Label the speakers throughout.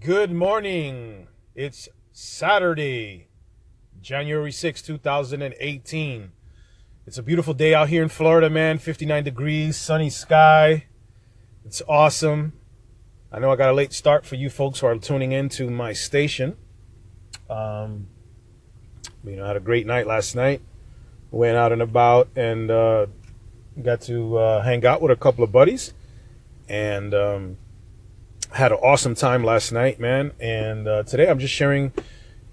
Speaker 1: Good morning. It's Saturday, January 6, 2018. It's a beautiful day out here in Florida, man. 59 degrees, sunny sky. It's awesome. I know I got a late start for you folks who are tuning in to my station. Um, you know, I had a great night last night. Went out and about and uh, got to uh, hang out with a couple of buddies. And um, had an awesome time last night, man. And uh, today I'm just sharing,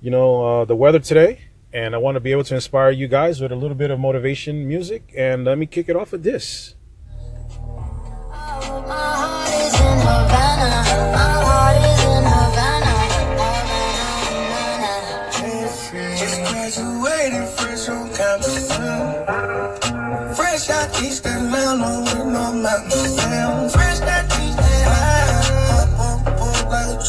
Speaker 1: you know, uh, the weather today. And I want to be able to inspire you guys with a little bit of motivation music. And let me kick it off with this.
Speaker 2: Fresh out East Atlanta with no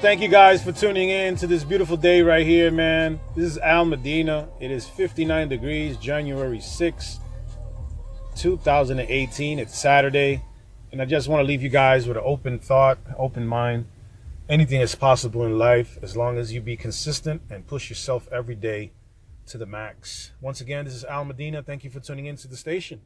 Speaker 1: thank you guys for tuning in to this beautiful day right here, man. This is Al Medina. It is 59 degrees, January 6, 2018. It's Saturday. And I just want to leave you guys with an open thought, open mind. Anything is possible in life as long as you be consistent and push yourself every day to the max. Once again, this is Al Medina. Thank you for tuning in to the station.